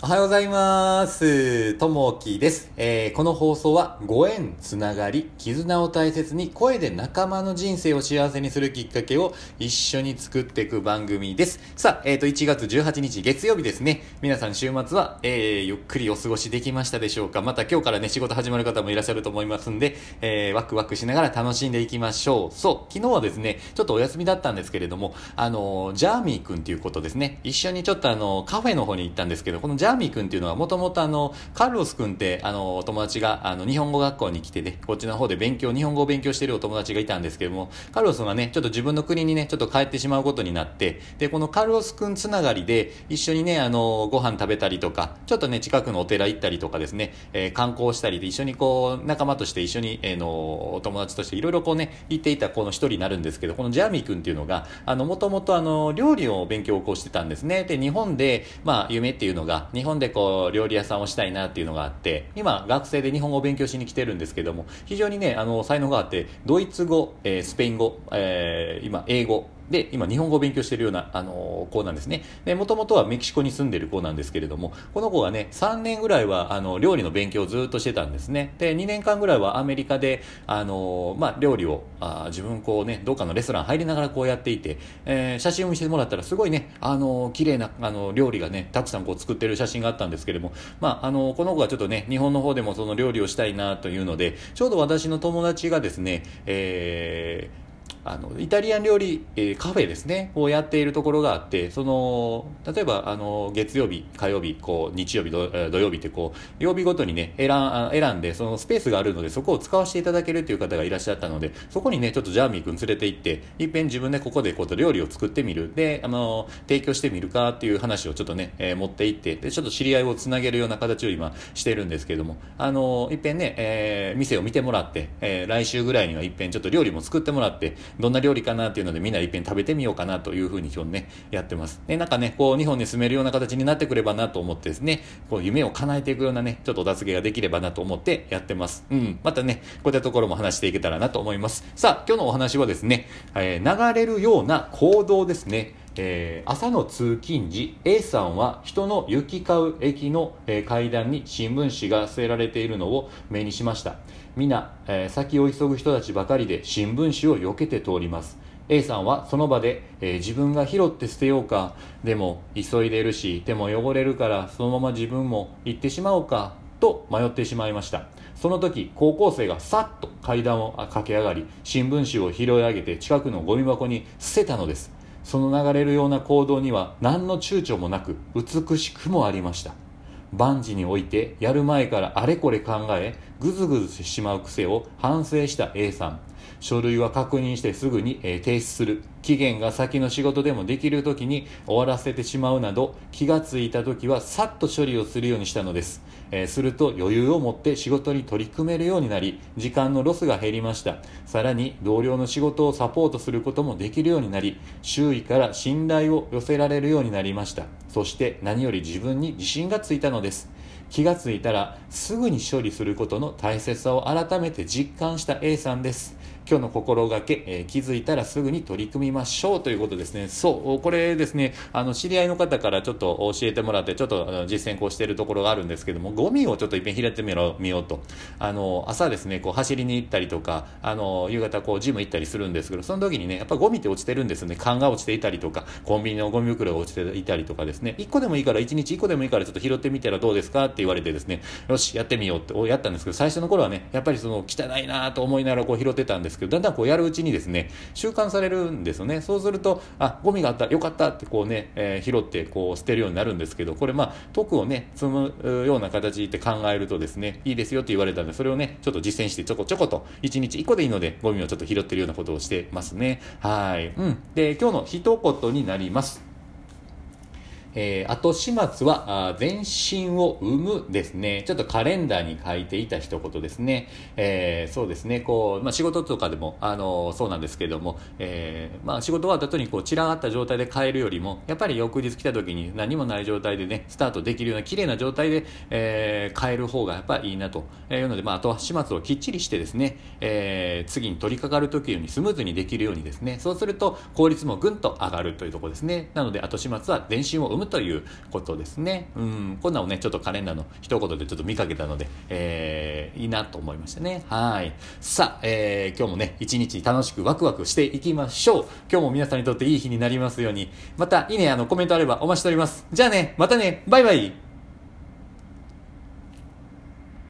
おはようございます。ともきです、えーこの放送はご縁、つながり、絆を大切に声で仲間の人生を幸せにするきっかけを一緒に作っていく番組です。さあ、えっ、と、1月18日月曜日ですね。皆さん週末は、えーゆっくりお過ごしできましたでしょうか？また今日からね、仕事始まる方もいらっしゃると思いますんで、えーワクワクしながら楽しんでいきましょう。そう、昨日はですね、ちょっとお休みだったんですけれども、あの、ジャーミー君っていうことですね。一緒にちょっとあの、カフェの方に行ったんですけど、このジャーミー君っていうのはもともとあの、カルロス君ってあの、お友達があの、日本語学校に来てね、こっちの方で勉強、日本語を勉強してるお友達がいたんですけども、カルロスがね、ちょっと自分の国にね、ちょっと帰ってしまうことになって、で、このカルロス君つながりで、一緒にね、あの、ご飯食べたりとか、ちょっとね、近くのお寺行ったりとかですね、えー観光したりで一緒にこう、仲間として一緒に、えーの、お友達としていろいろこうね、行っていたこの一人になるんですけど、このジャーミー君っていうのが、あの、もともとあの、料理を勉強をこうしてたんですね。で、日本で、まあ、夢っていうのが、日本でこう、料理屋さんをしたいなっていうのがあって、今、学生で日本語を勉強しに来てるんですけども、非常にね、あの、才能があって、ドイツ語、えースペイン語、えー今、英語、で、今、日本語を勉強しているような、あの子なんですね。で、もともとはメキシコに住んでる子なんですけれども、この子がね、3年ぐらいは、あの、料理の勉強をずっとしてたんですね。で、2年間ぐらいはアメリカで、あのまあ、料理を、あ自分こうね、どっかのレストラン入りながらこうやっていて、えー写真を見せてもらったら、すごいね、あの綺麗な、あの、料理がね、たくさんこう作ってる写真があったんですけれども、まあ、あのこの子がちょっとね、日本の方でもその料理をしたいなというので、ちょうど私の友達がですね、えーあのイタリアン料理、えーカフェですね。をやっているところがあってその例えばあの月曜日火曜日こう日曜日土曜日ってこう曜日ごとにね選ん選んでそのスペースがあるのでそこを使わせていただけるという方がいらっしゃったのでそこにねちょっとジャーミー君連れて行っていっぺん自分でここでこう料理を作ってみる。であの提供してみるかっていう話をちょっとね、えー持って行ってでちょっと知り合いをつなげるような形を今してるんですけどもあのいっぺんね、えー店を見てもらって、えー来週ぐらいにはいっぺんちょっと料理も作ってもらってどんな料理かなっていうのでみんなでいっぺん食べてみようかなというふうに今日ねやってます。でなんかねこう日本に住めるような形になってくればなと思ってですねこう夢を叶えていくようなねちょっとお助けができればなと思ってやってます。うん。またねこういったところも話していけたらなと思います。さあ今日のお話はですね、えー流れるような行動ですね。えー朝の通勤時 A さんは人の行き交う駅の、えー階段に新聞紙が据えられているのを目にしました。皆、えー先を急ぐ人たちばかりで新聞紙を避けて通ります。A さんはその場で、えー自分が拾って捨てようか。でも急いでるし手も汚れるからそのまま自分も行ってしまおうかと迷ってしまいました。その時高校生がさっと階段を駆け上がり新聞紙を拾い上げて近くのゴミ箱に捨てたのです。その流れるような行動には何の躊躇もなく美しくもありました。万事においてやる前からあれこれ考えぐずぐずしてしまう癖を反省した A さん。書類は確認してすぐに、え提出する。期限が先の仕事でもできる時に終わらせてしまうなど気がついた時はさっと処理をするようにしたのです、えーすると余裕を持って仕事に取り組めるようになり時間のロスが減りました。さらに同僚の仕事をサポートすることもできるようになり周囲から信頼を寄せられるようになりました。そして何より自分に自信がついたのです。気がついたらすぐに処理することの大切さを改めて実感した A さんです。今日の心がけ、えー気づいたらすぐに取り組みましょうということですね。そうこれですねあの知り合いの方からちょっと教えてもらってちょっと実践こうしているところがあるんですけどもゴミをちょっといっぺん拾ってみろ見ようと。あの朝ですねこう走りに行ったりとかあの夕方こうジム行ったりするんですけどその時にねやっぱゴミって落ちてるんですよね。缶が落ちていたりとかコンビニのゴミ袋が落ちていたりとかですね。1個でもいいから1日1個でもいいからちょっと拾ってみたらどうですかって言われてですねよしやってみようってやったんですけど最初の頃はねやっぱりその汚いなと思いながらこう拾ってたんですけどだんだんこうやるうちにですね習慣されるんですよね。そうするとあゴミがあったよかったってこうね、えー拾ってこう捨てるようになるんですけどこれまあ徳をね積むような形って考えるとですねいいですよって言われたんでそれをねちょっと実践してちょこちょこと1日1個でいいのでゴミをちょっと拾ってるようなことをしてますね。はい。うん。で今日の一言になります。えー後始末はあー前進を生むですね。ちょっとカレンダーに書いていた一言ですね。えーそうですね。こう、まあ、仕事とかでも、あのそうなんですけども、えーまあ、仕事終わった後にこう散らがった状態で帰るよりも、やっぱり翌日来た時に何もない状態でね、スタートできるような綺麗な状態で、えー帰る方がやっぱいいなというので、まあ、あとは始末をきっちりしてですね、えー次に取り掛かる時よりスムーズにできるようにですね、そうすると効率もぐんと上がるというところですね。なので、後始末は前進を生むということですね。うん、こんなのね、ちょっとカレンダーの一言でちょっと見かけたので、えー、いいなと思いましたね。はい。さあ、えー、今日もね、一日楽しくワクワクしていきましょう。今日も皆さんにとっていい日になりますように、また、いいね、あの、コメントあればお待ちしております。じゃあね、またね、バイバイ